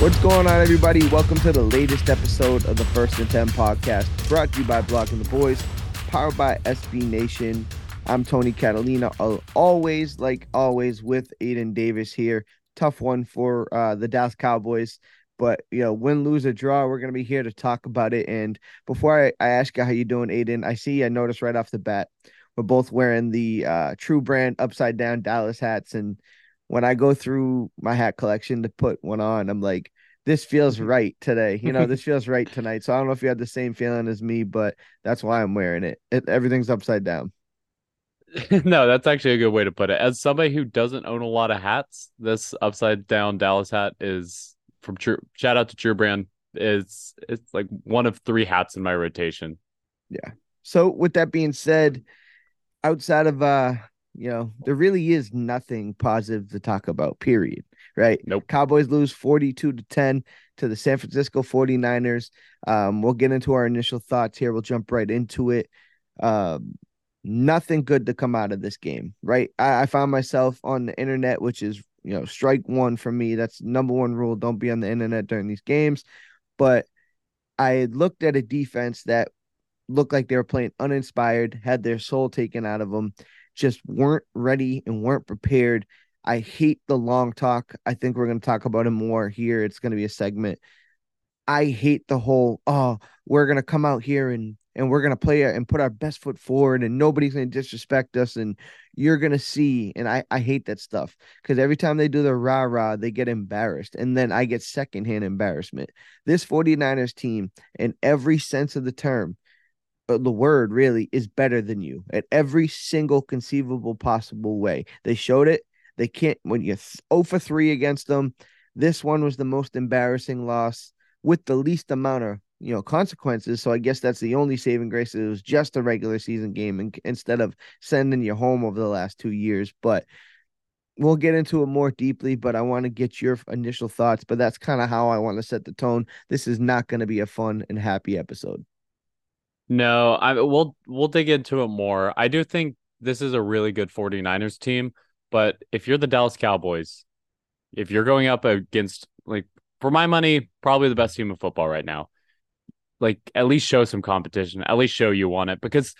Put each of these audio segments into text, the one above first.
What's going on, everybody? Welcome to the latest episode of the First and Ten podcast, brought to you by Blogging the Boys, powered by SB Nation. I'm Tony Catalina, always, like always, with Aidan Davis here. Tough one for uh, the Dallas Cowboys, but you know, win, lose, or draw, we're gonna be here to talk about it. And before I, I ask you how you doing, Aidan, I see I noticed right off the bat we're both wearing the uh, True Brand upside down Dallas hats, and when I go through my hat collection to put one on, I'm like, this feels mm-hmm. right today. You know, this feels right tonight. So I don't know if you had the same feeling as me, but that's why I'm wearing it. it everything's upside down. no, that's actually a good way to put it. As somebody who doesn't own a lot of hats, this upside down Dallas hat is from True. Shout out to True Brand. It's it's like one of three hats in my rotation. Yeah. So with that being said, outside of uh you know, there really is nothing positive to talk about, period. Right. Nope. Cowboys lose 42 to 10 to the San Francisco 49ers. Um, we'll get into our initial thoughts here. We'll jump right into it. Um, nothing good to come out of this game, right? I, I found myself on the internet, which is, you know, strike one for me. That's number one rule. Don't be on the internet during these games. But I looked at a defense that looked like they were playing uninspired, had their soul taken out of them just weren't ready and weren't prepared. I hate the long talk. I think we're going to talk about it more here. It's going to be a segment. I hate the whole, oh, we're going to come out here and and we're going to play and put our best foot forward and nobody's going to disrespect us and you're going to see and I I hate that stuff cuz every time they do the rah rah they get embarrassed and then I get secondhand embarrassment. This 49ers team in every sense of the term but the word really is better than you at every single conceivable possible way. They showed it. They can't when you're 0 for 3 against them. This one was the most embarrassing loss with the least amount of you know consequences. So I guess that's the only saving grace. It was just a regular season game and, instead of sending you home over the last two years. But we'll get into it more deeply. But I want to get your initial thoughts. But that's kind of how I want to set the tone. This is not going to be a fun and happy episode. No, I we'll we'll dig into it more. I do think this is a really good 49ers team, but if you're the Dallas Cowboys, if you're going up against like for my money, probably the best team in football right now. Like at least show some competition, at least show you want it because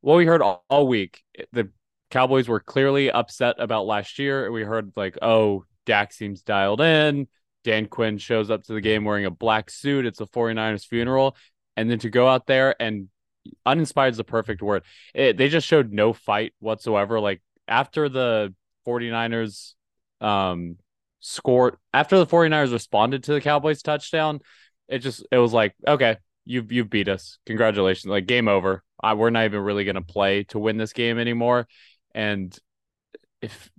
what we heard all, all week, the Cowboys were clearly upset about last year. We heard like, oh, Dak seems dialed in. Dan Quinn shows up to the game wearing a black suit. It's a 49ers funeral and then to go out there and uninspired is the perfect word. It, they just showed no fight whatsoever. Like after the 49ers um scored after the 49ers responded to the Cowboys touchdown, it just it was like, okay, you've you've beat us. Congratulations. Like game over. I, we're not even really gonna play to win this game anymore. And if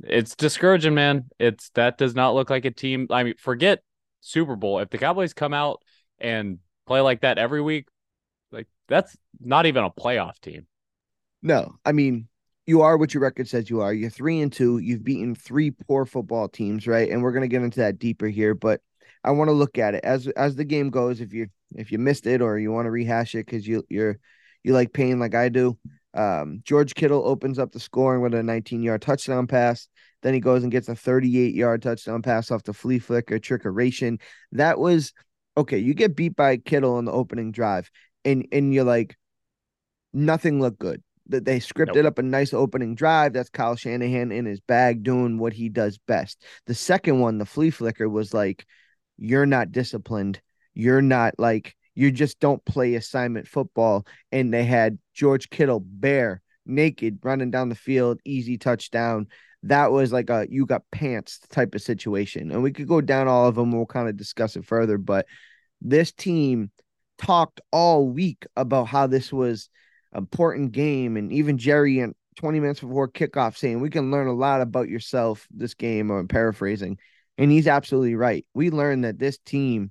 it's discouraging, man, it's that does not look like a team. I mean, forget Super Bowl. If the Cowboys come out and play like that every week, like that's not even a playoff team. No, I mean, you are what your record says you are. You're three and two. You've beaten three poor football teams, right? And we're gonna get into that deeper here, but I want to look at it as as the game goes. If you if you missed it or you want to rehash it because you you're you like pain like I do. Um, George Kittle opens up the scoring with a 19 yard touchdown pass. Then he goes and gets a 38 yard touchdown pass off the flea flicker trickeration. That was okay, you get beat by Kittle on the opening drive, and and you're like, nothing looked good. That they scripted nope. up a nice opening drive. That's Kyle Shanahan in his bag doing what he does best. The second one, the flea flicker, was like, you're not disciplined. You're not like you just don't play assignment football. And they had George Kittle bare naked running down the field, easy touchdown. That was like a you got pants type of situation. And we could go down all of them. We'll kind of discuss it further. But this team talked all week about how this was important game. And even Jerry and 20 minutes before kickoff saying we can learn a lot about yourself this game, or I'm paraphrasing. And he's absolutely right. We learned that this team,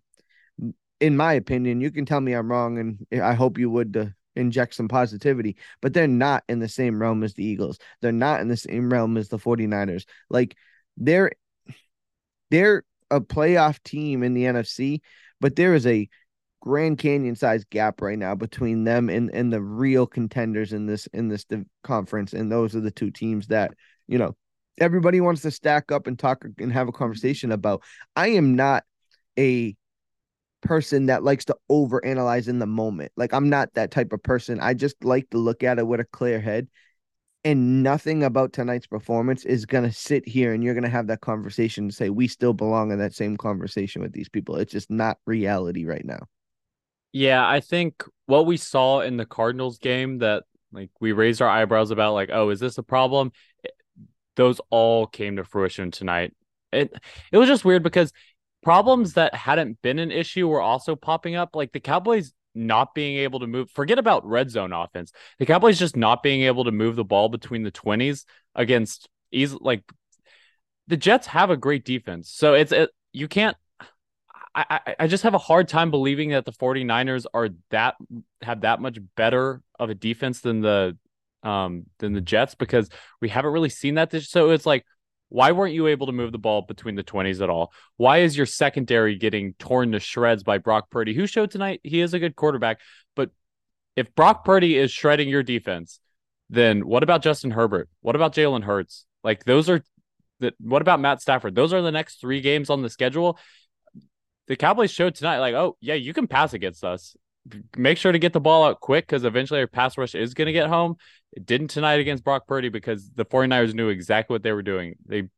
in my opinion, you can tell me I'm wrong, and I hope you would to inject some positivity, but they're not in the same realm as the Eagles. They're not in the same realm as the 49ers. Like they're they're a playoff team in the NFC, but there is a Grand Canyon sized gap right now between them and, and the real contenders in this in this conference. And those are the two teams that, you know, everybody wants to stack up and talk and have a conversation about. I am not a person that likes to overanalyze in the moment. Like I'm not that type of person. I just like to look at it with a clear head. And nothing about tonight's performance is gonna sit here and you're gonna have that conversation and say we still belong in that same conversation with these people. It's just not reality right now. Yeah, I think what we saw in the Cardinals game that like we raised our eyebrows about like, oh, is this a problem? Those all came to fruition tonight. It it was just weird because problems that hadn't been an issue were also popping up. Like the Cowboys not being able to move, forget about red zone offense. The Cowboys just not being able to move the ball between the 20s against easy like the Jets have a great defense. So it's it, you can't I, I just have a hard time believing that the 49ers are that have that much better of a defense than the um than the Jets because we haven't really seen that this so it's like why weren't you able to move the ball between the 20s at all? Why is your secondary getting torn to shreds by Brock Purdy, who showed tonight he is a good quarterback? But if Brock Purdy is shredding your defense, then what about Justin Herbert? What about Jalen Hurts? Like those are that what about Matt Stafford? Those are the next three games on the schedule. The Cowboys showed tonight, like, oh yeah, you can pass against us. Make sure to get the ball out quick because eventually our pass rush is going to get home. It didn't tonight against Brock Purdy because the 49ers knew exactly what they were doing. They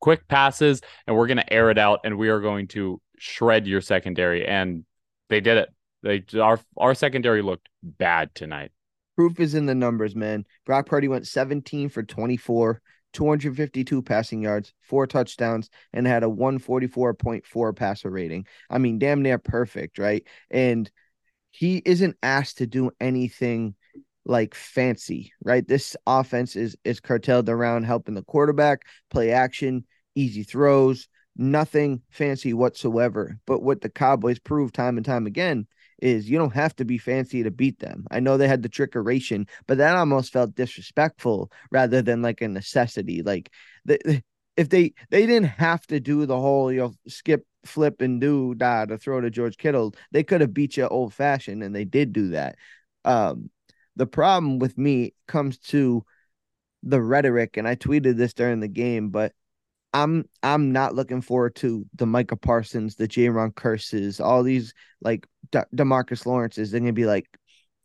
quick passes and we're going to air it out and we are going to shred your secondary. And they did it. They our our secondary looked bad tonight. Proof is in the numbers, man. Brock Purdy went 17 for 24, 252 passing yards, four touchdowns, and had a 144.4 passer rating. I mean, damn near perfect, right? And he isn't asked to do anything like fancy, right? This offense is is curtailed around helping the quarterback play action, easy throws, nothing fancy whatsoever. But what the Cowboys prove time and time again is you don't have to be fancy to beat them. I know they had the trickeration, but that almost felt disrespectful rather than like a necessity. Like the, if they they didn't have to do the whole you know skip flip and do da to throw to George Kittle, they could have beat you old fashioned and they did do that. Um the problem with me comes to the rhetoric, and I tweeted this during the game, but I'm I'm not looking forward to the Micah Parsons, the Jayron Kearses, all these like De- DeMarcus Lawrence's. They're gonna be like,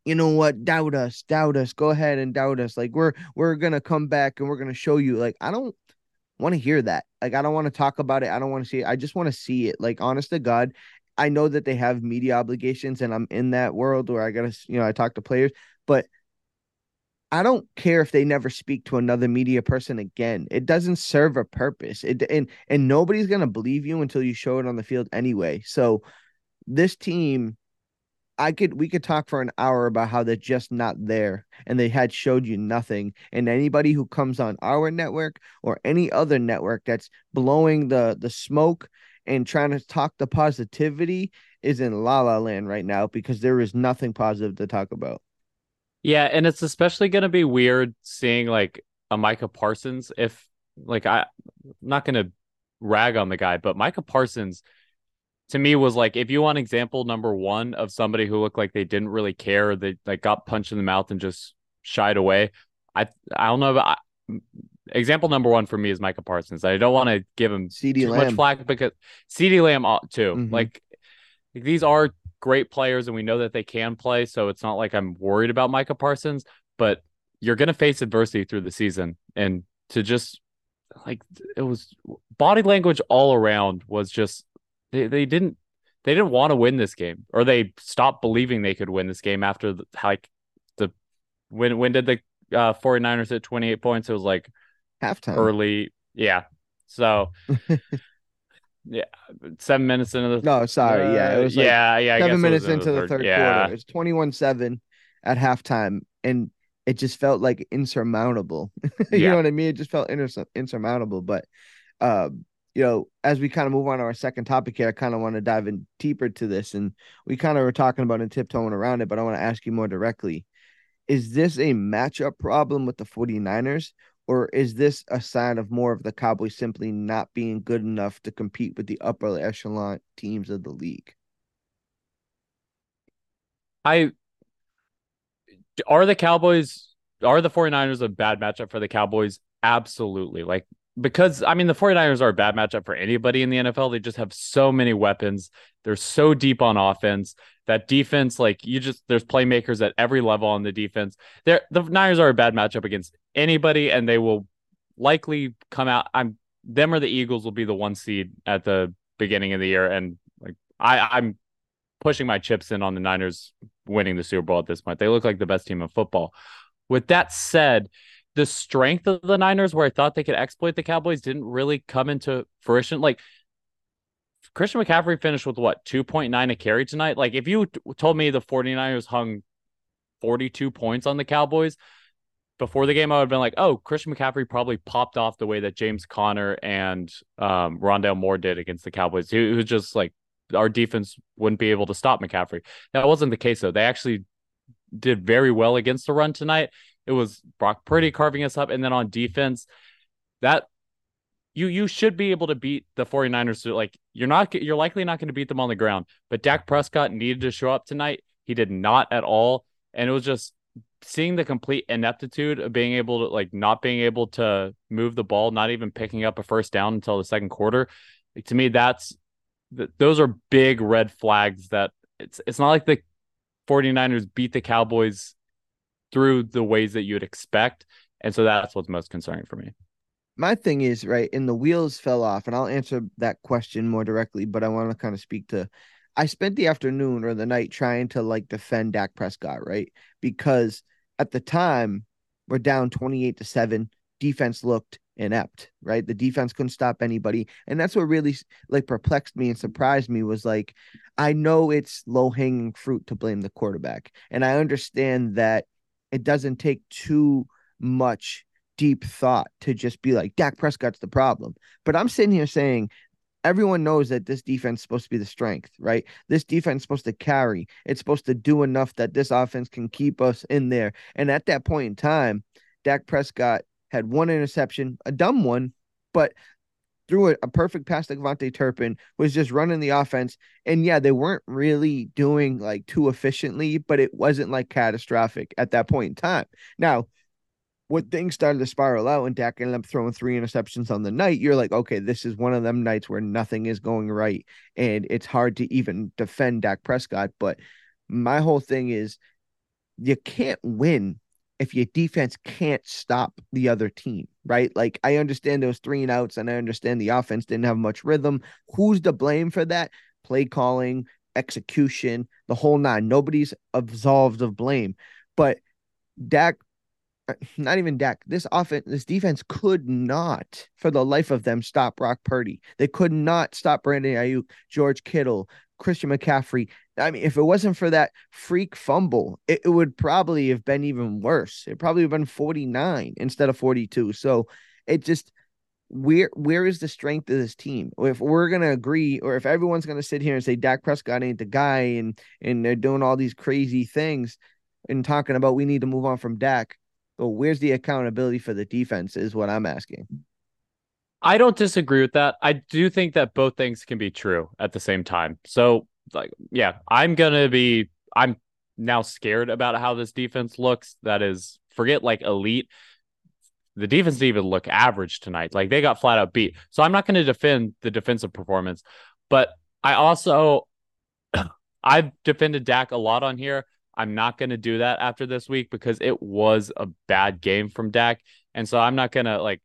you know what, doubt us, doubt us, go ahead and doubt us. Like we're we're gonna come back and we're gonna show you. Like I don't want to hear that. Like I don't want to talk about it. I don't want to see it. I just want to see it. Like honest to God, I know that they have media obligations, and I'm in that world where I gotta, you know, I talk to players, but I don't care if they never speak to another media person again. It doesn't serve a purpose. It and and nobody's gonna believe you until you show it on the field anyway. So this team, I could we could talk for an hour about how they're just not there and they had showed you nothing. And anybody who comes on our network or any other network that's blowing the the smoke and trying to talk the positivity is in la la land right now because there is nothing positive to talk about. Yeah, and it's especially going to be weird seeing like a Micah Parsons if like I I'm not going to rag on the guy, but Micah Parsons to me was like if you want example number 1 of somebody who looked like they didn't really care, they like got punched in the mouth and just shied away. I I don't know about example number one for me is Micah Parsons. I don't want to give him CeeDee too Lamb. much flack because CeeDee Lamb uh, too. Mm-hmm. Like these are great players and we know that they can play. So it's not like I'm worried about Micah Parsons, but you're going to face adversity through the season. And to just like it was body language all around was just they, they didn't they didn't want to win this game or they stopped believing they could win this game after the, like the when when did the uh 49ers at 28 points. It was like halftime early. Yeah. So yeah, seven minutes into the No, sorry. yeah. It was like yeah, yeah. Seven minutes was into the third Yeah. quarter. It's 21 7 at halftime. And it just felt like insurmountable. you Yeah. know what I mean? It just felt insur- insurmountable. But, um, you know, as we kind of move on to our second topic here, I kind of want to dive in deeper to this. And we kind of were talking about and tiptoeing around it, but I want to ask you more directly. Is this a matchup problem with the 49ers? Or is this a sign of more of the Cowboys simply not being good enough to compete with the upper echelon teams of the league? I are the Cowboys are the 49ers a bad matchup for the Cowboys? Absolutely. Like because I mean the 49ers are a bad matchup for anybody in the NFL. They just have so many weapons. They're so deep on offense. That defense, like you just there's playmakers at every level on the defense. They're the Niners are a bad matchup against anybody, and they will likely come out. I'm them or the Eagles will be the one seed at the beginning of the year. And like I, I'm pushing my chips in on the Niners winning the Super Bowl at this point. They look like the best team in football. With that said, the strength of the Niners, where I thought they could exploit the Cowboys, didn't really come into fruition. Like Christian McCaffrey finished with what 2.9 a carry tonight. Like if you t- told me the 49ers hung 42 points on the Cowboys before the game, I would have been like, oh, Christian McCaffrey probably popped off the way that James Conner and um, Rondale Moore did against the Cowboys. It was just like our defense wouldn't be able to stop McCaffrey. That wasn't the case though. They actually did very well against the run tonight. It was Brock Purdy carving us up, and then on defense, that you you should be able to beat the 49ers. So like you're not you're likely not going to beat them on the ground, but Dak Prescott needed to show up tonight. He did not at all, and it was just seeing the complete ineptitude of being able to like not being able to move the ball, not even picking up a first down until the second quarter. Like, to me, that's th- those are big red flags that it's it's not like the 49ers beat the Cowboys through the ways that you'd expect. And so that's what's most concerning for me. My thing is, right, and the wheels fell off, and I'll answer that question more directly, but I want to kind of speak to I spent the afternoon or the night trying to like defend Dak Prescott, right? Because at the time we're down 28 to 7. Defense looked inept, right? The defense couldn't stop anybody. And that's what really like perplexed me and surprised me was like, I know it's low hanging fruit to blame the quarterback. And I understand that it doesn't take too much deep thought to just be like, Dak Prescott's the problem. But I'm sitting here saying, everyone knows that this defense is supposed to be the strength, right? This defense is supposed to carry. It's supposed to do enough that this offense can keep us in there. And at that point in time, Dak Prescott had one interception, a dumb one, but threw a, a perfect pass to KaVontae Turpin, was just running the offense. And yeah, they weren't really doing like too efficiently, but it wasn't like catastrophic at that point in time. Now, when things started to spiral out and Dak ended up throwing three interceptions on the night, you're like, okay, this is one of them nights where nothing is going right. And it's hard to even defend Dak Prescott. But my whole thing is you can't win if your defense can't stop the other team, right? Like I understand those three and outs and I understand the offense didn't have much rhythm. Who's to blame for that? Play calling, execution, the whole nine. Nobody's absolved of blame. But Dak uh, not even Dak. This offense, this defense could not, for the life of them, stop Brock Purdy. They could not stop Brandon Aiyuk, George Kittle, Christian McCaffrey. I mean, if it wasn't for that freak fumble, it, it would probably have been even worse. It probably would have been 49 instead of 42. So it just where where is the strength of this team? If we're gonna agree, or if everyone's gonna sit here and say Dak Prescott ain't the guy, and and they're doing all these crazy things and talking about we need to move on from Dak. But where's the accountability for the defense? Is what I'm asking. I don't disagree with that. I do think that both things can be true at the same time. So, like, yeah, I'm gonna be. I'm now scared about how this defense looks. That is, forget like elite. The defense didn't even look average tonight. Like they got flat out beat. So I'm not going to defend the defensive performance, but I also I've defended Dak a lot on here. I'm not going to do that after this week because it was a bad game from Dak, and so I'm not going to like.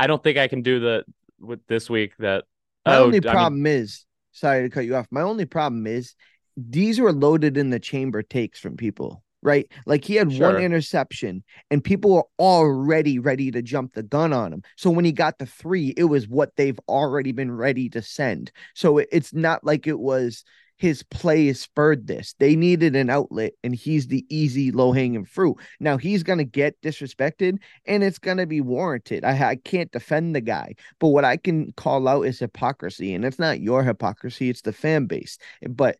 I don't think I can do the with this week that. My oh, only I mean, problem is, sorry to cut you off. My only problem is these were loaded in the chamber takes from people. right? Like he had Sure. one interception and people were already ready to jump the gun on him. So when he got the three, it was what they've already been ready to send. So it- it's not like it was his play has spurred this. They needed an outlet and he's the easy low hanging fruit. Now he's going to get disrespected and it's going to be warranted. I, I can't defend the guy, but what I can call out is hypocrisy and it's not your hypocrisy, it's the fan base. But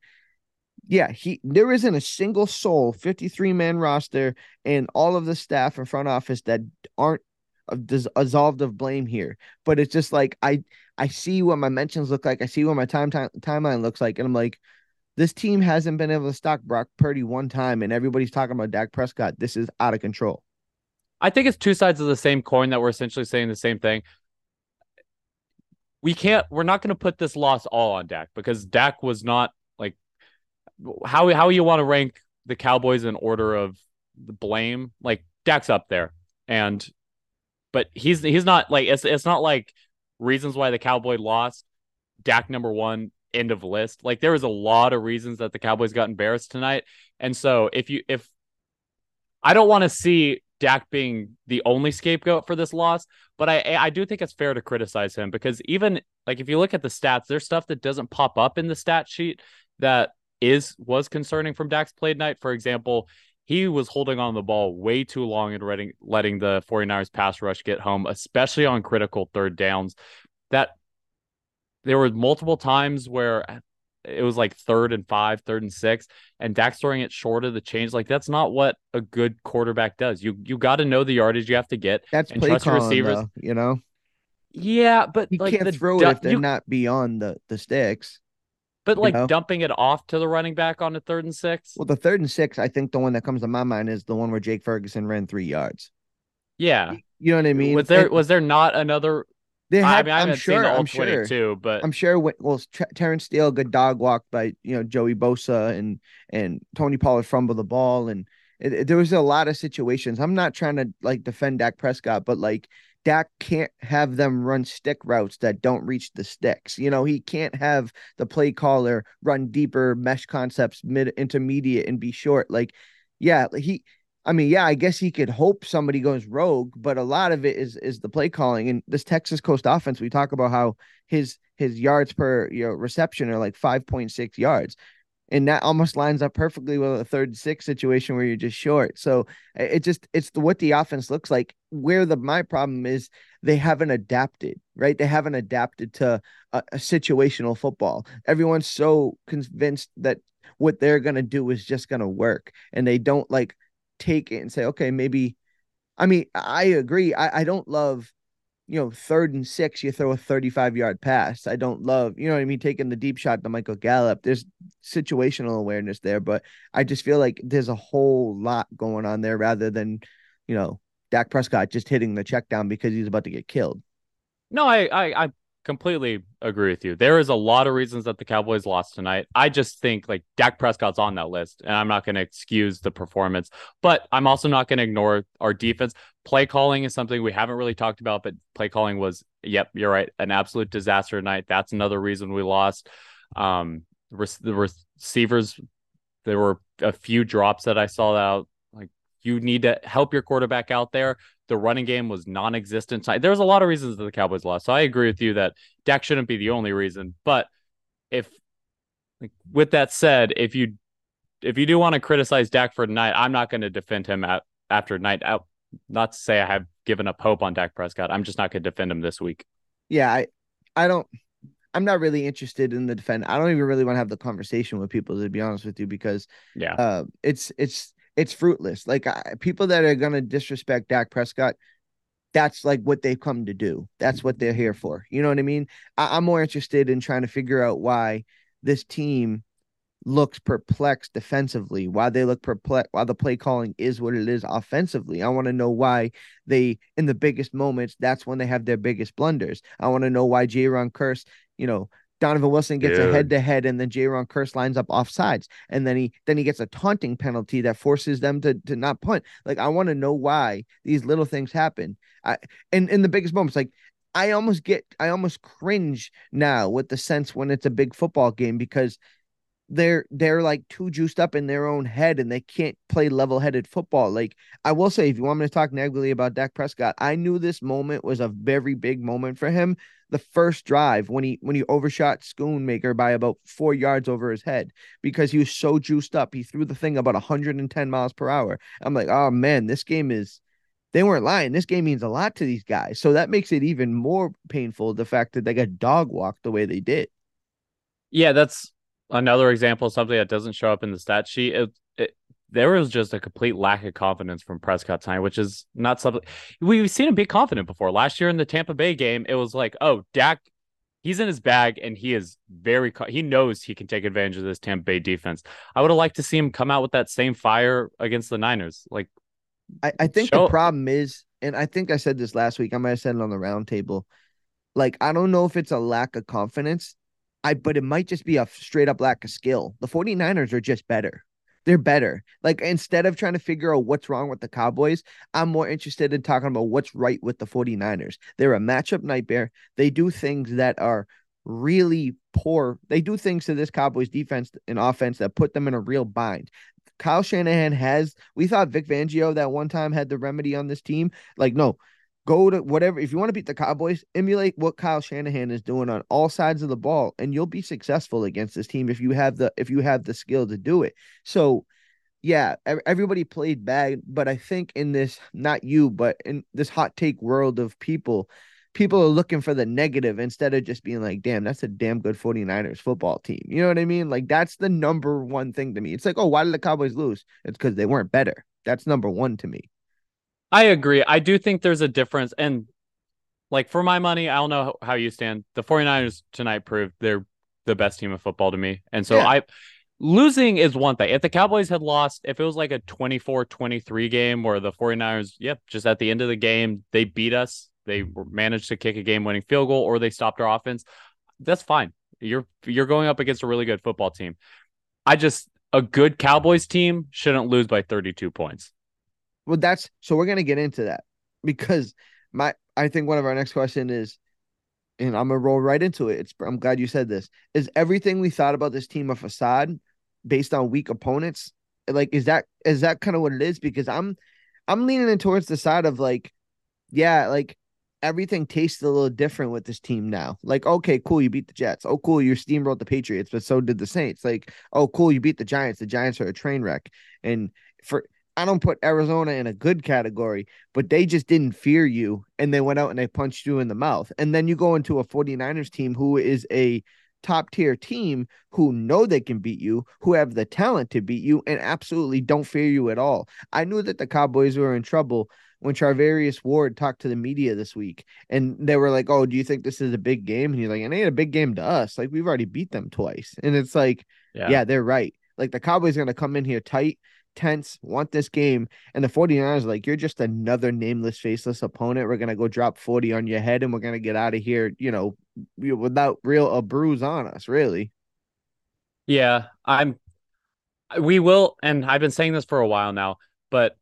yeah, he there isn't a single soul 53 man roster and all of the staff and front office that aren't of dis- absolved of blame here. But it's just like I I see what my mentions look like. I see what my time, time timeline looks like, and I'm like, this team hasn't been able to stock Brock Purdy one time, and everybody's talking about Dak Prescott. This is out of control. I think it's two sides of the same coin that we're essentially saying the same thing. We can't. We're not going to put this loss all on Dak because Dak was not like how how you want to rank the Cowboys in order of the blame. Like Dak's up there, and but he's he's not like it's it's not like reasons why the Cowboy lost. Dak number one, end of list. Like there was a lot of reasons that the Cowboys got embarrassed tonight, and so if you if I don't want to see Dak being the only scapegoat for this loss, but I I do think it's fair to criticize him because even like if you look at the stats, there's stuff that doesn't pop up in the stat sheet that is was concerning from Dak's played night. For example, he was holding on the ball way too long and letting letting the 49ers pass rush get home, especially on critical third downs. That there were multiple times where uh, it was like third and five, third and six, and Dak's throwing it short of the change. Like that's not what a good quarterback does. You you got to know the yardage you have to get. That's And play trust calling, receivers. though, you know. Yeah, but You like can't throw du- it if they're you- not beyond the the sticks. But you like know? dumping it off to the running back on a third and six. Well, the third and six, I think the one that comes to my mind is the one where Jake Ferguson ran three yards. Yeah. You know what I mean? was there And was there not another? I mean, I I'm sure. I'm sure. 22, but I'm sure. When, well, Ter- Terence Steele, good dog walk by you know Joey Bosa and and Tony Pollard fumbled the ball, and it, it- there was a lot of situations. I'm not trying to like defend Dak Prescott, but like Dak can't have them run stick routes that don't reach the sticks. You know, he can't have the play caller run deeper mesh concepts, mid intermediate, and be short. Like, yeah, he. I mean, yeah, I guess he could hope somebody goes rogue, but a lot of it is is the play calling and this Texas Coast offense. We talk about how his his yards per you know reception are like 5.6 yards. And that almost lines up perfectly with a third six situation where you're just short. So it it just it's the what the offense looks like. Where the my problem is they haven't adapted, right? They haven't adapted to a, a situational football. Everyone's so convinced that what they're gonna do is just gonna work, and they don't like take it and say, okay, maybe. I mean, I agree. I, I don't love, you know, third and six, you throw a 35 yard pass. I don't love, you know what I mean, taking the deep shot to Michael Gallup. There's situational awareness there, but I just feel like there's a whole lot going on there rather than, you know, Dak Prescott just hitting the check down because he's about to get killed. No, I, I I completely agree with you. There is a lot of reasons that the Cowboys lost tonight. I just think like Dak Prescott's on that list, and I'm not going to excuse the performance, but I'm also not going to ignore our defense. Play calling is something we haven't really talked about, but play calling was, yep, you're right, an absolute disaster tonight. That's another reason we lost. Um, the receivers, there were a few drops that I saw out. Like you need to help your quarterback out there. The running game was non-existent. So There's a lot of reasons that the Cowboys lost. So I agree with you that Dak shouldn't be the only reason. But if, like, with that said, if you if you do want to criticize Dak for tonight, I'm not going to defend him at, after night out. Not to say I have given up hope on Dak Prescott. I'm just not going to defend him this week. Yeah, I I don't I'm not really interested in the defend. I don't even really want to have the conversation with people to be honest with you because Yeah. uh it's it's it's fruitless. Like I, people that are going to disrespect Dak Prescott that's like what they've come to do. That's what they're here for. You know what I mean? I, I'm more interested in trying to figure out why this team looks perplexed defensively, why they look perplexed, why the play calling is what it is offensively. I want to know why they, in the biggest moments, that's when they have their biggest blunders. I want to know why Jayron Kearse, you know, Donovan Wilson gets a head to head, and then Jayron Kearse lines up off sides, and then he then he gets a taunting penalty that forces them to to not punt. Like I want to know why these little things happen. I and in the biggest moments, like I almost get I almost cringe now with the sense when it's a big football game because they're they're like too juiced up in their own head and they can't play level-headed football. Like I will say, if you want me to talk negatively about Dak Prescott, I knew this moment was a very big moment for him. The first drive when he when he overshot Schoonmaker by about four yards over his head because he was so juiced up. He threw the thing about 110 miles per hour. I'm like, oh man, this game is they weren't lying. This game means a lot to these guys. So that makes it even more painful the fact that they got dog walked the way they did. Yeah, that's another example of something that doesn't show up in the stat sheet. It, it, there was just a complete lack of confidence from Prescott tonight, which is not something we've seen him be confident before. Last year in the Tampa Bay game, it was like, oh, Dak, he's in his bag and he is very, he knows he can take advantage of this Tampa Bay defense. I would have liked to see him come out with that same fire against the Niners. Like, I, I think show- the problem is, and I think I said this last week, I might have said it on the roundtable. Like, I don't know if it's a lack of confidence. I but it might just be a straight up lack of skill. The 49ers are just better. They're better. Like instead of trying to figure out what's wrong with the Cowboys, I'm more interested in talking about what's right with the 49ers. They're a matchup nightmare. They do things that are really poor. They do things to this Cowboys defense and offense that put them in a real bind. Kyle Shanahan has, we thought Vic Fangio that one time had the remedy on this team. Like, no, go to whatever if you want to beat the Cowboys, emulate what Kyle Shanahan is doing on all sides of the ball, and you'll be successful against this team if you have the if you have the skill to do it. So yeah, everybody played bad, but I think in this, not you, but in this hot take world of people, people are looking for the negative instead of just being like, damn, that's a damn good 49ers football team. You know what I mean? Like, that's the number one thing to me. It's like, oh, why did the Cowboys lose? It's because they weren't better. That's number one to me. I agree. I do think there's a difference. And like for my money, I don't know how you stand. The 49ers tonight proved they're the best team of football to me. And so yeah. I losing is one thing. If the Cowboys had lost, if it was like a 24-23 game where the 49ers, yep, just at the end of the game, they beat us, they managed to kick a game-winning field goal or they stopped our offense, that's fine. You're you're going up against a really good football team. I just a good Cowboys team shouldn't lose by 32 points. Well, that's so we're gonna get into that because my I think one of our next question is, and I'm gonna roll right into it. It's I'm glad you said this. Is everything we thought about this team a facade based on weak opponents? Like, is that is that kind of what it is? Because I'm I'm leaning in towards the side of like, yeah, like everything tastes a little different with this team now. Like, okay, cool, you beat the Jets. Oh, cool, you steamrolled the Patriots, but so did the Saints. Like, oh, cool, you beat the Giants. The Giants are a train wreck. And for I don't put Arizona in a good category, but they just didn't fear you and they went out and they punched you in the mouth. And then you go into a 49ers team who is a top tier team who know they can beat you, who have the talent to beat you, and absolutely don't fear you at all. I knew that the Cowboys were in trouble when Charvarius Ward talked to the media this week, and they were like, "Oh, do you think this is a big game?" And he's like, "It ain't a big game to us. Like we've already beat them twice." And it's like, yeah, yeah they're right. Like the Cowboys are going to come in here tight tense, want this game. And the 49ers like, you're just another nameless, faceless opponent. We're going to go drop 40 on your head and we're going to get out of here, you know, without real a bruise on us, really. Yeah, I'm we will and I've been saying this for a while now, but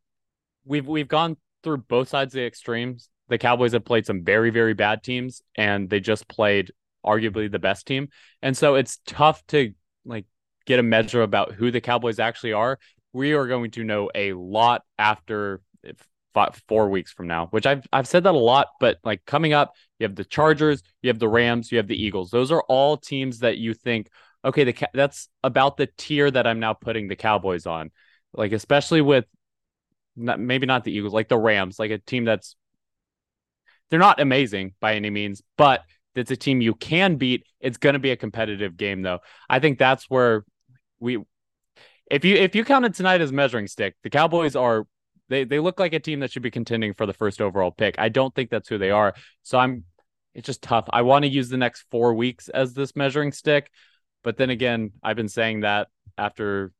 we've we've gone through both sides of the extremes. The Cowboys have played some very very bad teams and they just played arguably the best team. And so it's tough to like get a measure about who the Cowboys actually are we are going to know a lot after five, four weeks from now, which I've I've said that a lot, but like coming up, you have the Chargers, you have the Rams, you have the Eagles. Those are all teams that you think, okay, the that's about the tier that I'm now putting the Cowboys on, like especially with not, maybe not the Eagles, like the Rams, like a team that's they're not amazing by any means, but it's a team you can beat. It's going to be a competitive game, though. I think that's where we if you if you counted tonight as measuring stick, the Cowboys are they they look like a team that should be contending for the first overall pick. I don't think that's who they are. So I'm it's just tough. I want to use the next 4 weeks as this measuring stick, but then again, I've been saying that after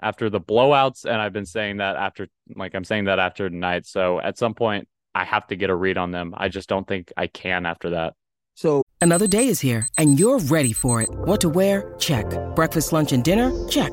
after the blowouts and I've been saying that after like I'm saying that after tonight. So at some point I have to get a read on them. I just don't think I can after that. So another day is here and you're ready for it. What to wear? Check. Breakfast, lunch and dinner? Check.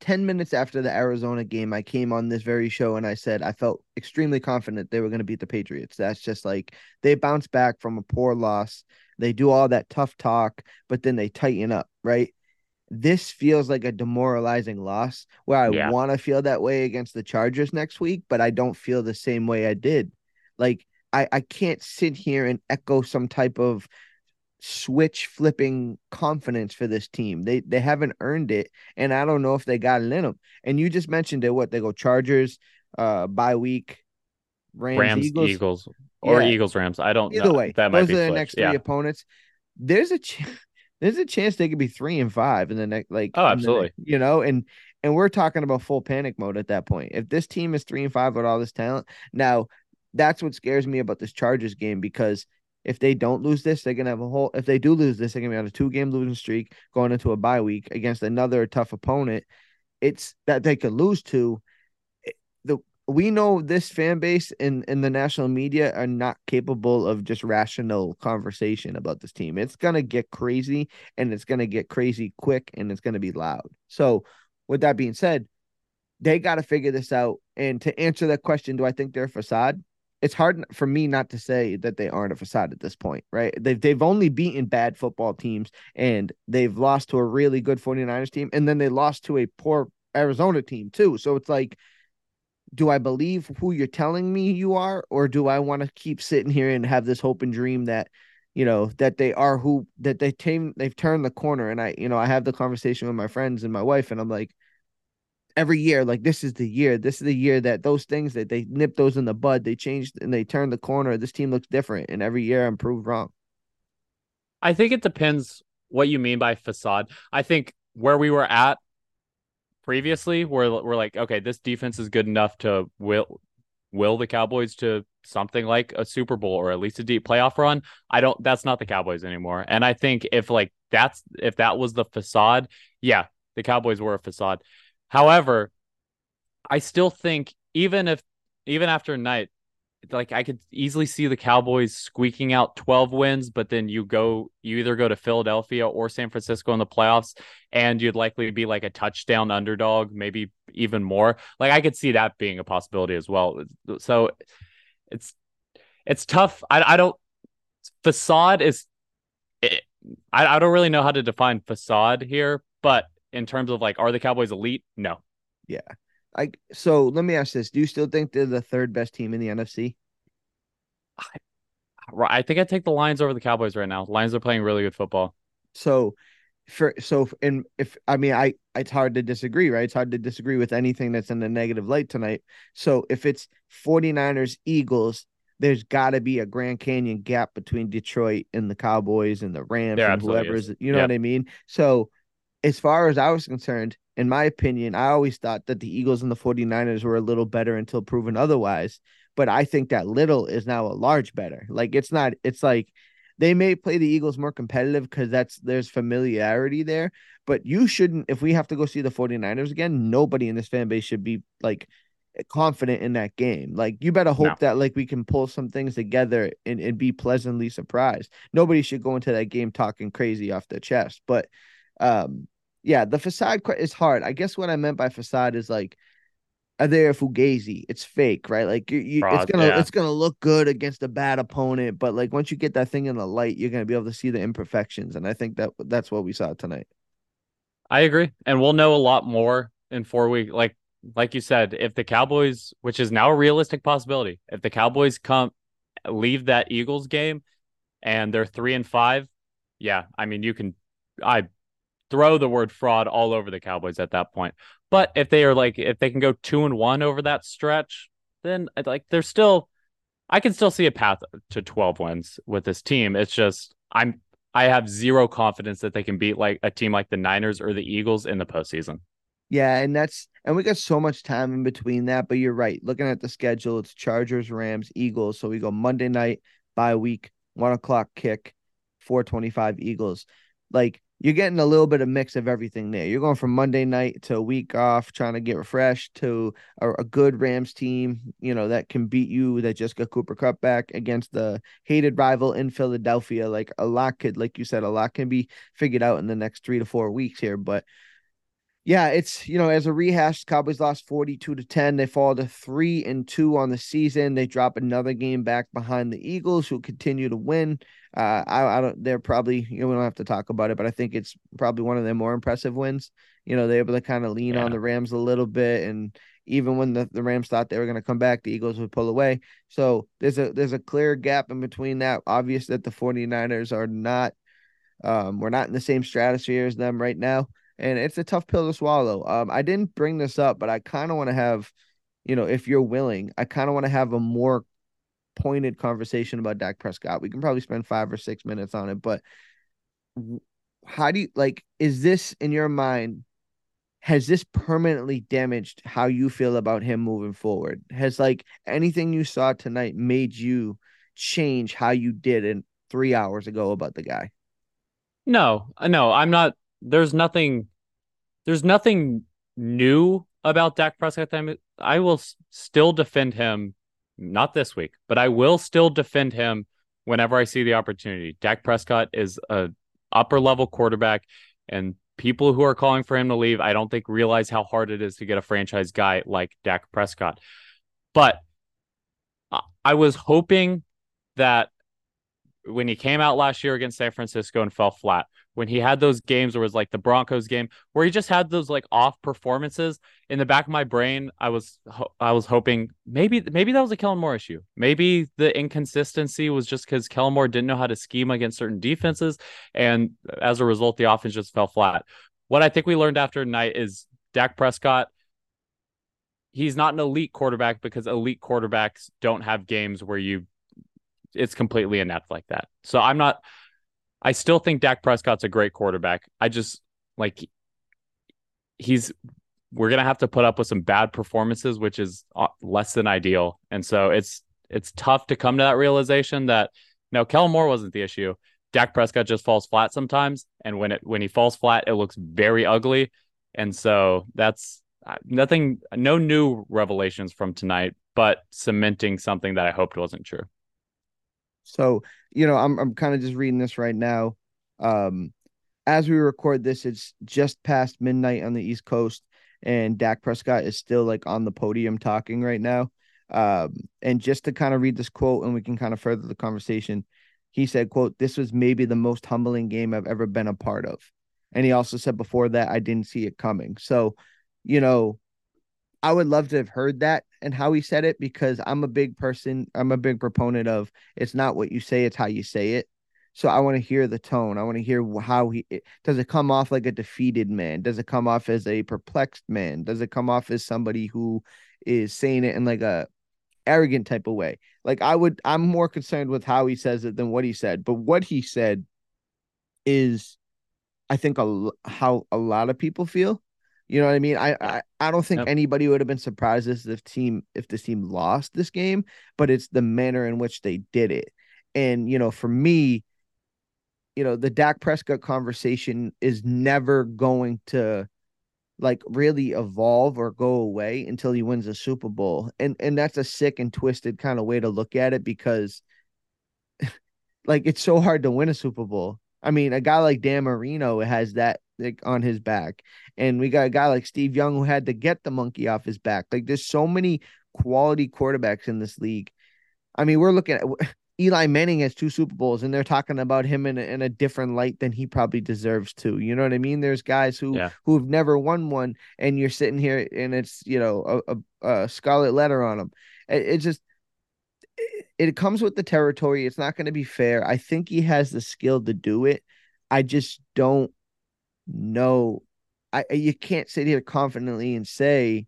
10 minutes after the Arizona game, I came on this very show and I said I felt extremely confident they were going to beat the Patriots. That's just like they bounce back from a poor loss. They do all that tough talk, but then they tighten up, right? This feels like a demoralizing loss where I Yeah. want to feel that way against the Chargers next week, but I don't feel the same way I did. Like I, I can't sit here and echo some type of switch flipping confidence for this team. They they haven't earned it, and I don't know if they got it in them. And you just mentioned it. What they go Chargers, uh, bye week, Rams, Rams, Eagles. Eagles, or Yeah. Eagles, Rams. I don't Either know. way, that might those be are the next three Yeah. opponents. There's a ch- there's a chance they could be three and five in the next like Oh, absolutely. next- you know and and we're talking about full panic mode at that point if this team is three and five with all this talent now that's what scares me about this chargers game because if they don't lose this they're gonna have a whole if they do lose this they're gonna be on a two game losing streak going into a bye week against another tough opponent it's that they could lose to eh, the we know this fan base and, in the national media are not capable of just rational conversation about this team. It's gonna get crazy and it's gonna get crazy quick and it's gonna be loud. So with that being said, they gotta figure this out. And to answer that question, do I think they're facade? It's hard for me not to say that they aren't a facade at this point, right? They've they've only beaten bad football teams and they've lost to a really good 49ers team, and then they lost to a poor Arizona team too. So it's like do I believe who you're telling me you are, or do I want to keep sitting here and have this hope and dream that, you know, that they are who that they came they've turned the corner. And I, you know, I have the conversation with my friends and my wife, and I'm like, every year, like this is the year, this is the year that those things that they nip those in the bud, they changed and they turned the corner. This team looks different, and every year I'm proved wrong. I think it depends what you mean by facade. I think where we were at previously, we're we're like, okay, this defense is good enough to will will the Cowboys to something like a Super Bowl or at least a deep playoff run. I don't. That's not the Cowboys anymore. And I think if like that's if that was the facade, yeah, the Cowboys were a facade. However, I still think even if even after night, like I could easily see the Cowboys squeaking out 12 wins, but then you go you either go to Philadelphia or San Francisco in the playoffs and you'd likely be like a touchdown underdog, maybe even more. Like I could see that being a possibility as well. So it's it's tough. I I don't facade is it, I I don't really know how to define facade here, but in terms of like are the Cowboys elite? No. Yeah. I so let me ask this: Do you still think they're the third best team in the NFC? Right. I think I take the Lions over the Cowboys right now. Lions are playing really good football. So for so and if I mean I it's hard to disagree, right? It's hard to disagree with anything that's in the negative light tonight. So if it's 49ers Eagles, there's got to be a Grand Canyon gap between Detroit and the Cowboys and the Rams There and whoever's, is. you know Yep. what I mean? So as far as I was concerned, in my opinion, I always thought that the Eagles and the 49ers were a little better until proven otherwise. But I think that little is now a large better. Like it's not, it's like they may play the Eagles more competitive because that's there's familiarity there. But you shouldn't, if we have to go see the 49ers again, nobody in this fan base should be like confident in that game. Like you better hope No. that like we can pull some things together and, and be pleasantly surprised. Nobody should go into that game talking crazy off their chest. But um yeah, the facade is hard. I guess what I meant by facade is like are they a fugazi? It's fake, right? Like you, you it's gonna yeah. it's gonna look good against a bad opponent, but like once you get that thing in the light, you're gonna be able to see the imperfections, and I think that that's what we saw tonight. I agree. And we'll know a lot more in four weeks. Like like you said, if the Cowboys, which is now a realistic possibility, if the Cowboys come leave that Eagles game and they're three and five, yeah, I mean you can I throw the word fraud all over the Cowboys at that point. But if they are like if they can go two and one over that stretch, then uh, like they're still I can still see a path to 12 wins with this team. It's just I'm I have zero confidence that they can beat like a team like the Niners or the Eagles in the postseason. Yeah, and that's and we got so much time in between that, but you're right. Looking at the schedule, it's Chargers, Rams, Eagles. So we go Monday night, bye week, one o'clock kick, 425 Eagles. Like you're getting a little bit of mix of everything there. You're going from Monday night to a week off, trying to get refreshed to a, a, good Rams team, you know, that can beat you that just got Cooper Kupp back against the hated rival in Philadelphia. Like a lot could, like you said, a lot can be figured out in the next three to four weeks here. But yeah, it's you know, as a rehash, Cowboys lost 42 to 10. They fall to three and two on the season. They drop another game back behind the Eagles, who continue to win. Uh, I, I don't they're probably you know, we don't have to talk about it, but I think it's probably one of their more impressive wins. You know, they're able to kind of lean yeah. on the Rams a little bit and even when the, the Rams thought they were going to come back, the Eagles would pull away. So there's a there's a clear gap in between that. Obvious that the 49ers are not um we're not in the same stratosphere as them right now and it's a tough pill to swallow. Um, I didn't bring this up, but I kind of want to have, you know, if you're willing, I kind of want to have a more pointed conversation about Dak Prescott. We can probably spend five or six minutes on it, but how do you like? Is this in your mind? Has this permanently damaged how you feel about him moving forward? Has like anything you saw tonight made you change how you did in three hours ago about the guy? No, no, I'm not there's nothing there's nothing new about Dak Prescott. I will still defend him, not this week, but I will still defend him whenever I see the opportunity. Dak Prescott is a upper level quarterback, and people who are calling for him to leave, I don't think realize how hard it is to get a franchise guy like Dak Prescott. But I was hoping that when he came out last year against San Francisco and fell flat, when he had those games it was like the Broncos game where he just had those like off performances in the back of my brain I was I was hoping maybe maybe that was a Kellen Moore issue. Maybe the inconsistency was just because Kellen Moore didn't know how to scheme against certain defenses and as a result the offense just fell flat. What I think we learned after tonight is Dak Prescott he's not an elite quarterback because elite quarterbacks don't have games where you it's completely inept like that. So I'm not I still think Dak Prescott's a great quarterback. I just like he's we're gonna have to put up with some bad performances, which is uh, less than ideal. And so it's it's tough to come to that realization that no, Kellen Moore wasn't the issue. Dak Prescott just falls flat sometimes, and when it when he falls flat, it looks very ugly. And so that's uh, nothing, no new revelations from tonight, but cementing something that I hoped wasn't true. So, you know, I'm I'm kind of just reading this right now. Um, as we record this, it's just past midnight on the East Coast, and Dak Prescott is still like on the podium talking right now. Um, and just to kind of read this quote, and we can kind of further the conversation. He said, "quote This was maybe the most humbling game I've ever been a part of." And he also said before that, "I didn't see it coming." So, you know, I would love to have heard that and how he said it because I'm a big person. I'm a big proponent of it's not what you say, it's how you say it. So I want to hear the tone. I want to hear how he does it come off like a defeated man? Does it come off as a perplexed man? Does it come off as somebody who is saying it in like a arrogant type of way? Like I would I'm more concerned with how he says it than what he said. But what he said is I think a, how a lot of people feel you know what I mean? I I, I don't think yep. anybody would have been surprised if the team if this team lost this game, but it's the manner in which they did it. And you know, for me, you know, the Dak Prescott conversation is never going to like really evolve or go away until he wins a Super Bowl. And and that's a sick and twisted kind of way to look at it because like it's so hard to win a Super Bowl. I mean, a guy like Dan Marino has that like on his back. And we got a guy like Steve Young who had to get the monkey off his back. Like there's so many quality quarterbacks in this league. I mean, we're looking at Eli Manning has two Super Bowls, and they're talking about him in a, in a different light than he probably deserves to. You know what I mean? There's guys who yeah. who've never won one, and you're sitting here, and it's you know a, a, a scarlet letter on them. It, it just it, it comes with the territory. It's not going to be fair. I think he has the skill to do it. I just don't know I you can't sit here confidently and say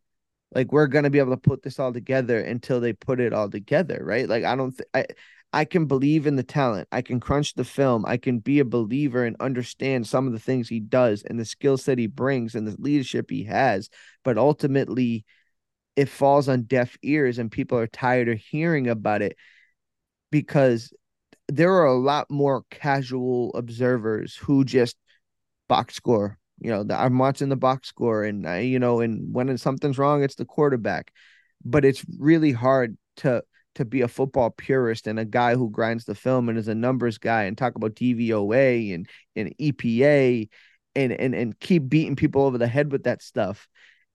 like we're gonna be able to put this all together until they put it all together, right? Like I don't th- I I can believe in the talent. I can crunch the film. I can be a believer and understand some of the things he does and the skill set he brings and the leadership he has. But ultimately, it falls on deaf ears and people are tired of hearing about it because there are a lot more casual observers who just box score. You know, I'm watching the box score and I, you know, and when something's wrong, it's the quarterback. But it's really hard to to be a football purist and a guy who grinds the film and is a numbers guy and talk about DVOA and, and EPA and, and, and keep beating people over the head with that stuff.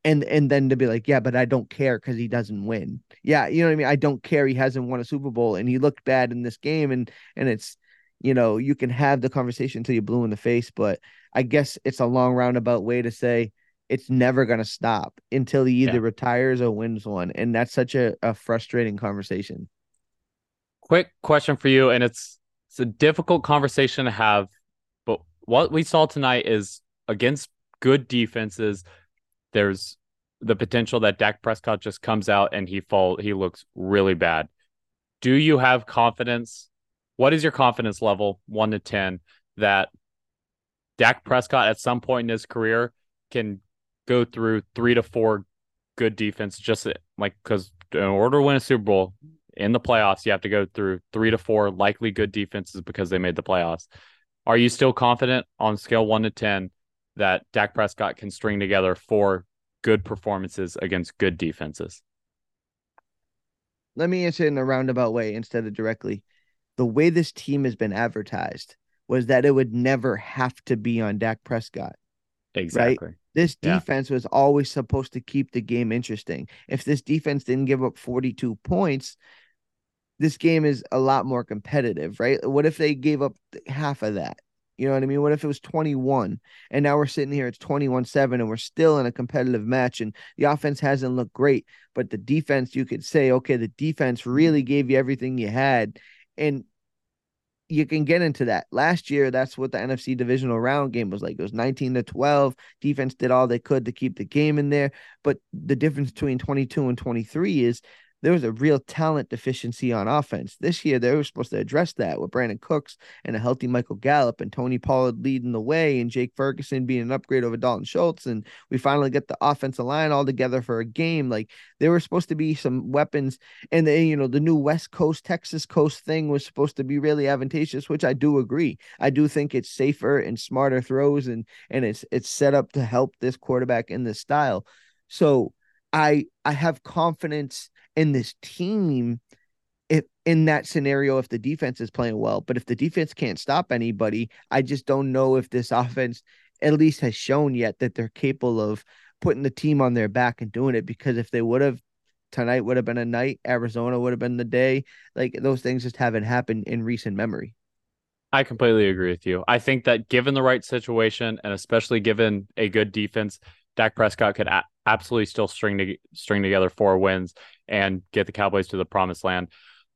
And, and then to be like, yeah, but I don't care because he doesn't win. Yeah. You know what I mean? I don't care. He hasn't won a Super Bowl and he looked bad in this game. And, and it's, you know, you can have the conversation until you blue in the face, but I guess it's a long roundabout way to say, it's never going to stop until he either yeah. retires or wins one. And that's such a, a frustrating conversation. Quick question for you. And it's, it's a difficult conversation to have, but what we saw tonight is against good defenses, there's the potential that Dak Prescott just comes out and he fall he looks really bad. Do you have confidence? What is your confidence level, one to ten, that Dak Prescott at some point in his career can go through three to four good defense, just like because in order to win a Super Bowl in the playoffs, you have to go through three to four likely good defenses because they made the playoffs. Are you still confident on scale one to 10 that Dak Prescott can string together four good performances against good defenses? Let me answer in a roundabout way instead of directly. The way this team has been advertised was that it would never have to be on Dak Prescott. Exactly. Right? This defense yeah. was always supposed to keep the game interesting. If this defense didn't give up 42 points, this game is a lot more competitive, right? What if they gave up half of that? You know what I mean? What if it was 21 and now we're sitting here, it's 21 7 and we're still in a competitive match and the offense hasn't looked great, but the defense, you could say, okay, the defense really gave you everything you had. And you can get into that. Last year, that's what the NFC divisional round game was like. It was 19 to 12. Defense did all they could to keep the game in there. But the difference between 22 and 23 is there was a real talent deficiency on offense. This year, they were supposed to address that with Brandin Cooks and a healthy Michael Gallup and Tony Pollard leading the way and Jake Ferguson being an upgrade over Dalton Schultz. And we finally get the offensive line all together for a game. Like there were supposed to be some weapons. And then, you know, the new West Coast, Texas Coast thing was supposed to be really advantageous, which I do agree. I do think it's safer and smarter throws and and it's it's set up to help this quarterback in this style. So I I have confidence in this team if in that scenario if the defense is playing well. But if the defense can't stop anybody i just don't know if this offense at least has shown yet that they're capable of putting the team on their back and doing it. Because if they would have tonight would have been a night arizona would have been the day like those things just haven't happened in recent memory. I completely agree with you. I think that given the right situation and especially given a good defense, Dak Prescott could a- absolutely still string to, string together four wins and get the Cowboys to the promised land.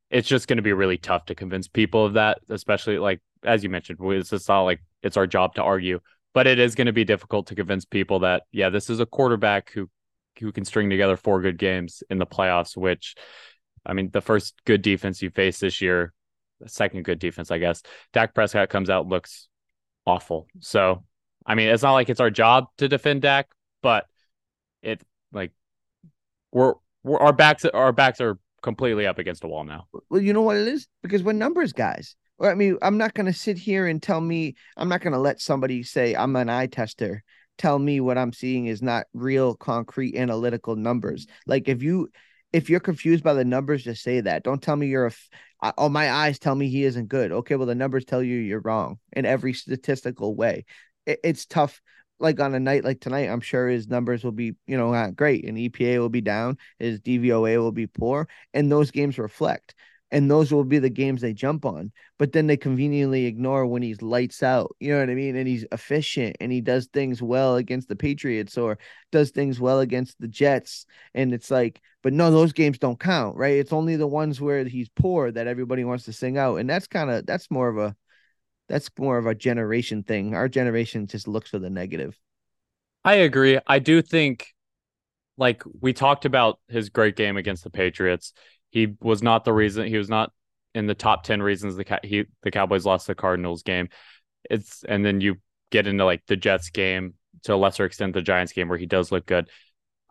It's just going to be really tough to convince people of that, especially like as you mentioned, it's just not like it's our job to argue, but it is going to be difficult to convince people that yeah, this is a quarterback who who can string together four good games in the playoffs. Which, I mean, the first good defense you face this year, the second good defense, I guess. Dak Prescott comes out looks awful. So, I mean, it's not like it's our job to defend Dak, but it like we're, we're our backs our backs are completely up against a wall now. Well, you know what it is because we're numbers guys. I mean, I'm not going to sit here and tell me I'm not going to let somebody say I'm an eye tester tell me what I'm seeing is not real concrete analytical numbers. Like if you if you're confused by the numbers, just say that. Don't tell me you're a oh my eyes tell me he isn't good. Okay, well the numbers tell you you're wrong in every statistical way. It, it's tough like on a night like tonight, I'm sure his numbers will be, you know, uh, great and EPA will be down, his DVOA will be poor, and those games reflect. And those will be the games they jump on. But then they conveniently ignore when he's lights out. You know what I mean? And he's efficient and he does things well against the Patriots or does things well against the Jets. And it's like, but no, those games don't count, right? It's only the ones where he's poor that everybody wants to sing out. And that's kind of that's more of a that's more of a generation thing. Our generation just looks for the negative. I agree. I do think like we talked about his great game against the Patriots. He was not the reason. He was not in the top ten reasons the he the Cowboys lost the Cardinals game. It's and then you get into like the Jets game to a lesser extent the Giants game where he does look good.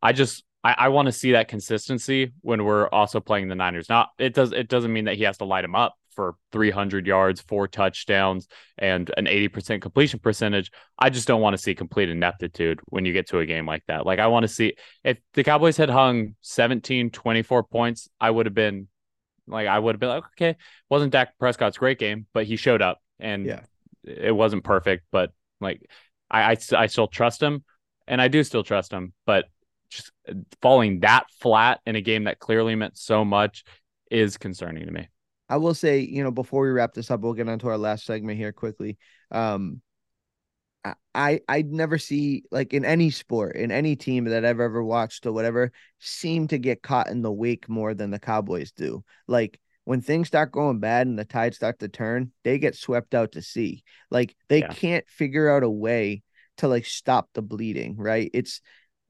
I just I, I want to see that consistency when we're also playing the Niners. Not it does it doesn't mean that he has to light him up for 300 yards, four touchdowns, and an 80% completion percentage. I just don't want to see complete ineptitude when you get to a game like that. Like, I want to see if the Cowboys had hung 17, 24 points, I would have been like, I would have been like, okay, wasn't Dak Prescott's great game, but he showed up and yeah. it wasn't perfect, but like, I, I, I still trust him and I do still trust him, but just uh, falling that flat in a game that clearly meant so much is concerning to me. I will say, you know, before we wrap this up, we'll get onto our last segment here quickly. Um, I I never see like in any sport, in any team that I've ever watched or whatever, seem to get caught in the wake more than the Cowboys do. Like when things start going bad and the tides start to turn, they get swept out to sea. Like they yeah. can't figure out a way to like stop the bleeding, right? It's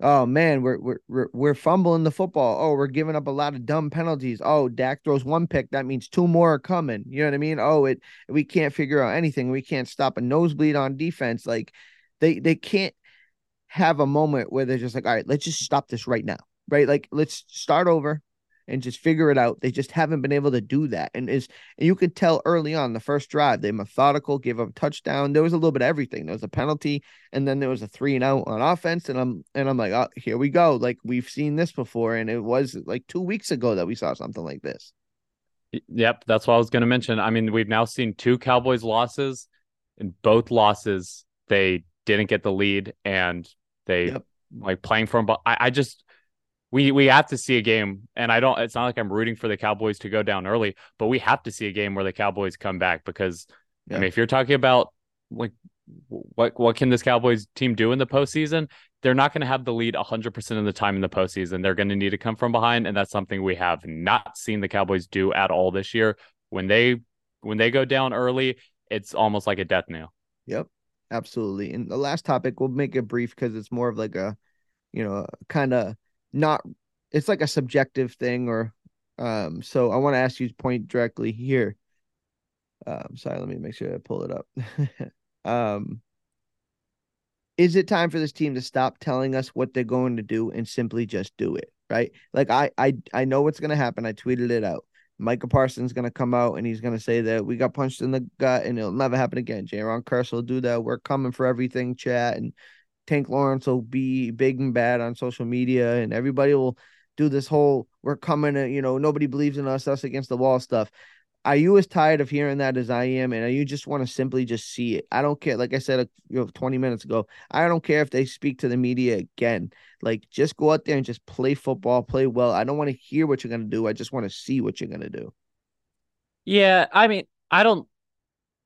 Oh man, we're we're we're fumbling the football. Oh, we're giving up a lot of dumb penalties. Oh, Dak throws one pick. That means two more are coming. You know what I mean? Oh, it we can't figure out anything. We can't stop a nosebleed on defense. Like they they can't have a moment where they're just like, all right, let's just stop this right now. Right? Like let's start over and just figure it out. They just haven't been able to do that. And is and you could tell early on the first drive, they methodical, gave up a touchdown. There was a little bit of everything. There was a penalty, and then there was a three and out on offense. And I'm and I'm like, oh, here we go. Like we've seen this before. And it was like two weeks ago that we saw something like this. Yep, that's what I was gonna mention. I mean, we've now seen two Cowboys losses. In both losses, they didn't get the lead and they yep. like playing from I, I just we we have to see a game and i don't it's not like i'm rooting for the cowboys to go down early but we have to see a game where the cowboys come back because yeah. i mean if you're talking about like what what can this cowboys team do in the postseason? They're not going to have the lead 100% of the time in the postseason. They're going to need to come from behind and that's something we have not seen the cowboys do at all this year. When they when they go down early it's almost like a death nail yep absolutely. And the last topic we'll make it brief because it's more of like a you know kind of not it's like a subjective thing or um so I want to ask you to point directly here. Um sorry, let me make sure I pull it up. um is it time for this team to stop telling us what they're going to do and simply just do it? Right? Like I I I know what's gonna happen. I tweeted it out. Micah Parsons gonna come out and he's gonna say that we got punched in the gut and it'll never happen again. Jayron Kearse will do that. We're coming for everything, chat, and Tank Lawrence will be big and bad on social media, and everybody will do this whole "we're coming," you know, nobody believes in us, us against the wall stuff. Are you as tired of hearing that as I am, and you just want to simply just see it? I don't care. Like I said, you know, 20 minutes ago, I don't care if they speak to the media again. Like, just go out there and just play football, play well. I don't want to hear what you're gonna do. I just want to see what you're gonna do. Yeah, I mean, I don't,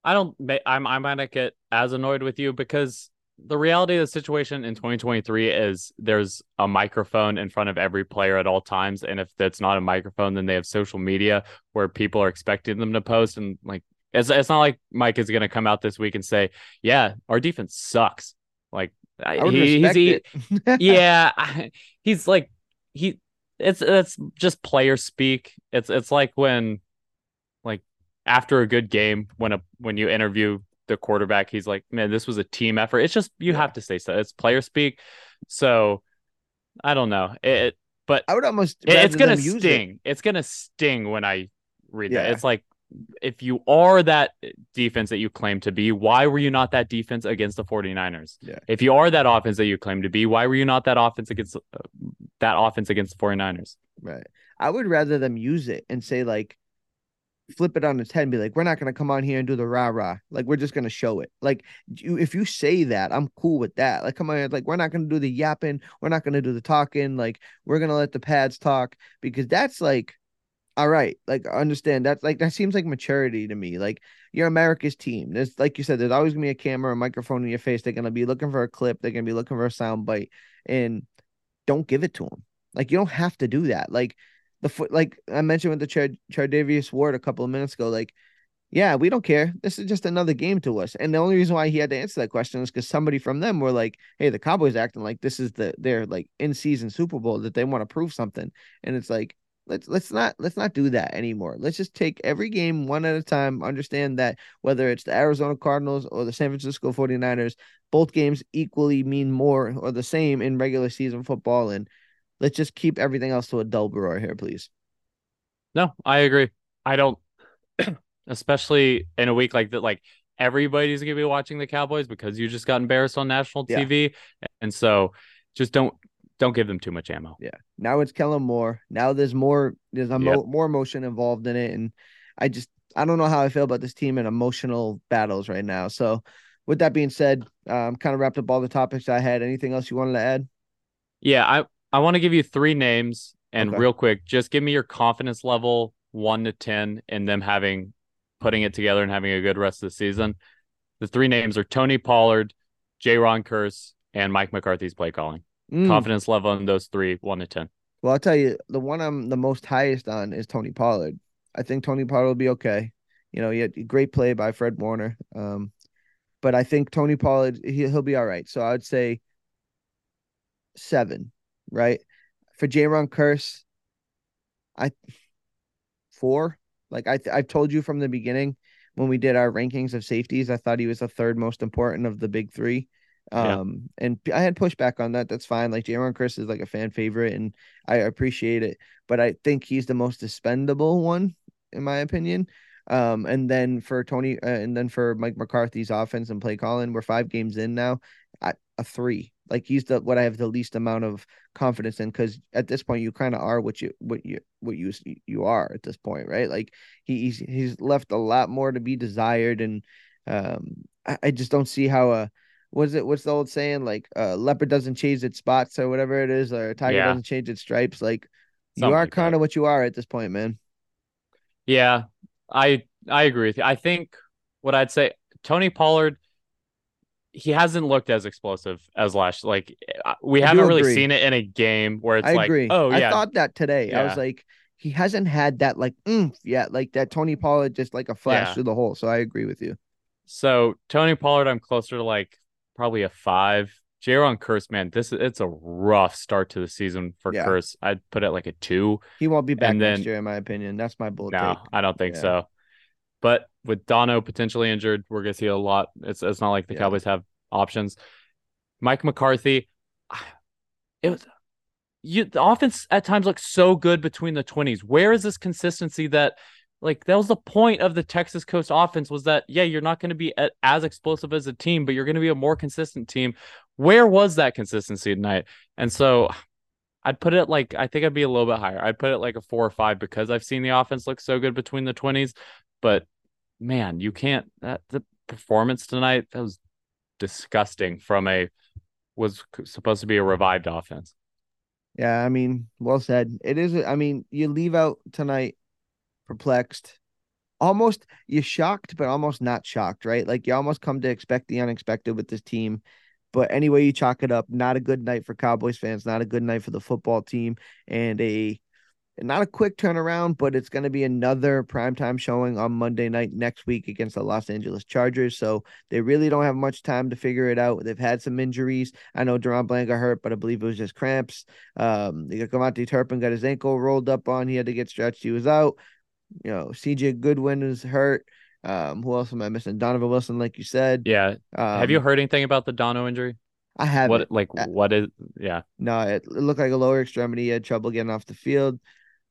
I don't, I'm, I might not get as annoyed with you because the reality of the situation in 2023 is there's a microphone in front of every player at all times and if that's not a microphone then they have social media where people are expecting them to post and like it's, it's not like mike is going to come out this week and say yeah our defense sucks. Like he, he's he, yeah he's like he it's it's just player speak. It's it's like when like after a good game when a when you interview the quarterback, he's like, man, this was a team effort. It's just you yeah. have to say so. It's player speak. So I don't know. It, but I would almost it, it's gonna sting. It. It's gonna sting when I read yeah. that. It's like if you are that defense that you claim to be, why were you not that defense against the 49ers? Yeah. If you are that offense that you claim to be, why were you not that offense against uh, that offense against the 49ers? Right. I would rather them use it and say like flip it on its head and be like, we're not going to come on here and do the rah rah. Like, we're just going to show it. Like, you, if you say that, I'm cool with that. Like, come on, like, we're not going to do the yapping. We're not going to do the talking. Like, we're going to let the pads talk because that's like, all right. Like, understand that's like, that seems like maturity to me. Like, you're America's team. There's, like you said, there's always going to be a camera, a microphone in your face. They're going to be looking for a clip. They're going to be looking for a sound bite. And don't give it to them. Like, you don't have to do that. Like, the foot like I mentioned with the Char- Charvarius Ward a couple of minutes ago, like Yeah, we don't care. This is just another game to us. And the only reason why he had to answer that question is because somebody from them were like, "Hey, the Cowboys acting like this is the their like in season Super Bowl that they want to prove something." And it's like, let's let's not let's not do that anymore. Let's just take every game one at a time. Understand that whether it's the Arizona Cardinals or the San Francisco 49ers, both games equally mean more or the same in regular season football. And let's just keep everything else to a dull roar here, please. No, I agree. I don't especially in a week like that, like everybody's gonna be watching the Cowboys because you just got embarrassed on national Yeah. TV. And so just don't don't give them too much ammo. Yeah. Now it's Kellen Moore. Now there's more there's a mo- more emotion involved in it. And I just I don't know how I feel about this team in emotional battles right now. So with that being said, um kind of wrapped up all the topics I had. Anything else you wanted to add? Yeah, I I want to give you three names and Okay. real quick, just give me your confidence level one to ten in them having putting it together and having a good rest of the season. The three names are Tony Pollard, Jayron Kearse, and Mike McCarthy's play calling. Mm. Confidence level in those three, one to ten. Well, I'll tell you, the one I'm the most highest on is Tony Pollard. I think Tony Pollard will be okay. You know, he had a great play by Fred Warner. Um, but I think Tony Pollard he, he'll be all right. So I would say seven, right? For Jayron Kearse, I four. Like I I've told you from the beginning when we did our rankings of safeties, I thought he was the third most important of the big three. Yeah. Um, and I had pushback on that. That's fine. Like Jayron Kearse is like a fan favorite, and I appreciate it. But I think he's the most expendable one, in my opinion. Um, and then for Tony, uh, and then for Mike McCarthy's offense and play calling, we're five games in now. A three, like he's the what I have the least amount of confidence in because at this point you kind of are what you what you what you you are at this point, right? Like he, he's he's left a lot more to be desired, and um, I, I just don't see how a was it what's the old saying like uh leopard doesn't change its spots or whatever it is or a tiger Yeah. doesn't change its stripes like you are like kind of what you are at this point man Yeah, I I agree with you. I think what I'd say, Tony Pollard, he hasn't looked as explosive as last. Like uh, we I haven't really agree. seen it in a game where it's i like, agree oh yeah, i thought that today i was like he hasn't had that like oomph yet like that tony pollard just like a flash Yeah. through the hole so i agree with you So Tony Pollard, I'm closer to like probably a five. Jayron Kearse, man, this is it's a rough start to the season for Yeah. Kearse. I'd put it like a two. he won't be back And next then- year in my opinion that's my bold No, take I don't think Yeah. so. But with Dono potentially injured, we're gonna see a lot. It's it's not like the Yeah. Cowboys have options. Mike McCarthy, it was you the offense at times looks so good between the 20s. Where is this consistency that like that was the point of the Texas Coast offense was that yeah, you're not going to be a- as explosive as a team, but you're going to be a more consistent team. Where was that consistency tonight? And so I'd put it like I think I'd be a little bit higher. I'd put it like a 4 or 5 because I've seen the offense look so good between the 20s, but man, you can't that the performance tonight that was disgusting from a was supposed to be a revived offense. Yeah, I mean, well said. It is. I mean, you leave out tonight perplexed, almost you're shocked, but almost not shocked, right? Like you almost come to expect the unexpected with this team. But anyway, you chalk it up. Not a good night for Cowboys fans. Not a good night for the football team, and a not a quick turnaround, but it's going to be another primetime showing on Monday night next week against the Los Angeles Chargers. So they really don't have much time to figure it out. They've had some injuries. I know DaRon Bland got hurt, but I believe it was just cramps. Um, KaVontae Turpin got his ankle rolled up on. He had to get stretched. He was out. You know, CJ Goodwin is hurt. Um, who else am I missing? Donovan Wilson, like you said. Yeah. Um, Have you heard anything about the Dono injury? I haven't. What like Uh, what is yeah. No, it, it looked like a lower extremity. He had trouble getting off the field,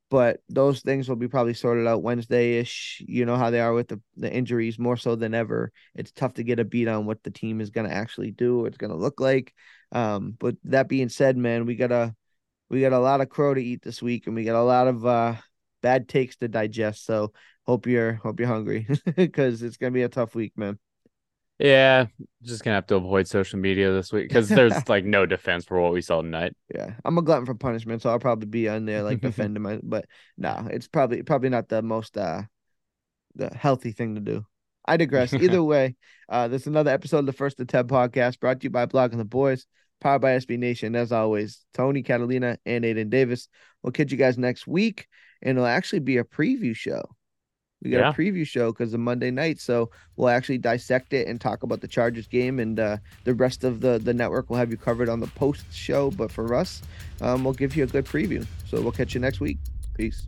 but those things will be probably sorted out Wednesday ish. You know how they are with the, the injuries more so than ever. It's tough to get a beat on what the team is going to actually do, it's going to look like. Um, but that being said, man, we got a we got a lot of crow to eat this week, and we got a lot of uh bad takes to digest. So hope you're hope you're hungry because it's gonna be a tough week, man. Yeah, just gonna have to avoid social media this week because there's like no defense for what we saw tonight. Yeah, I'm a glutton for punishment, so I'll probably be on there like defending my. But no, it's probably probably not the most uh the healthy thing to do. I digress. Either way, uh, this is another episode of the First to Ten podcast brought to you by Blogging the Boys, powered by SB Nation. As always, Tony Catalina and Aidan Davis. We'll catch you guys next week, and it'll actually be a preview show We got Yeah. a preview show because of Monday night, so we'll actually dissect it and talk about the Chargers game, and uh, the rest of the the network will have you covered on the post show. But for us, um, we'll give you a good preview. So we'll catch you next week. Peace.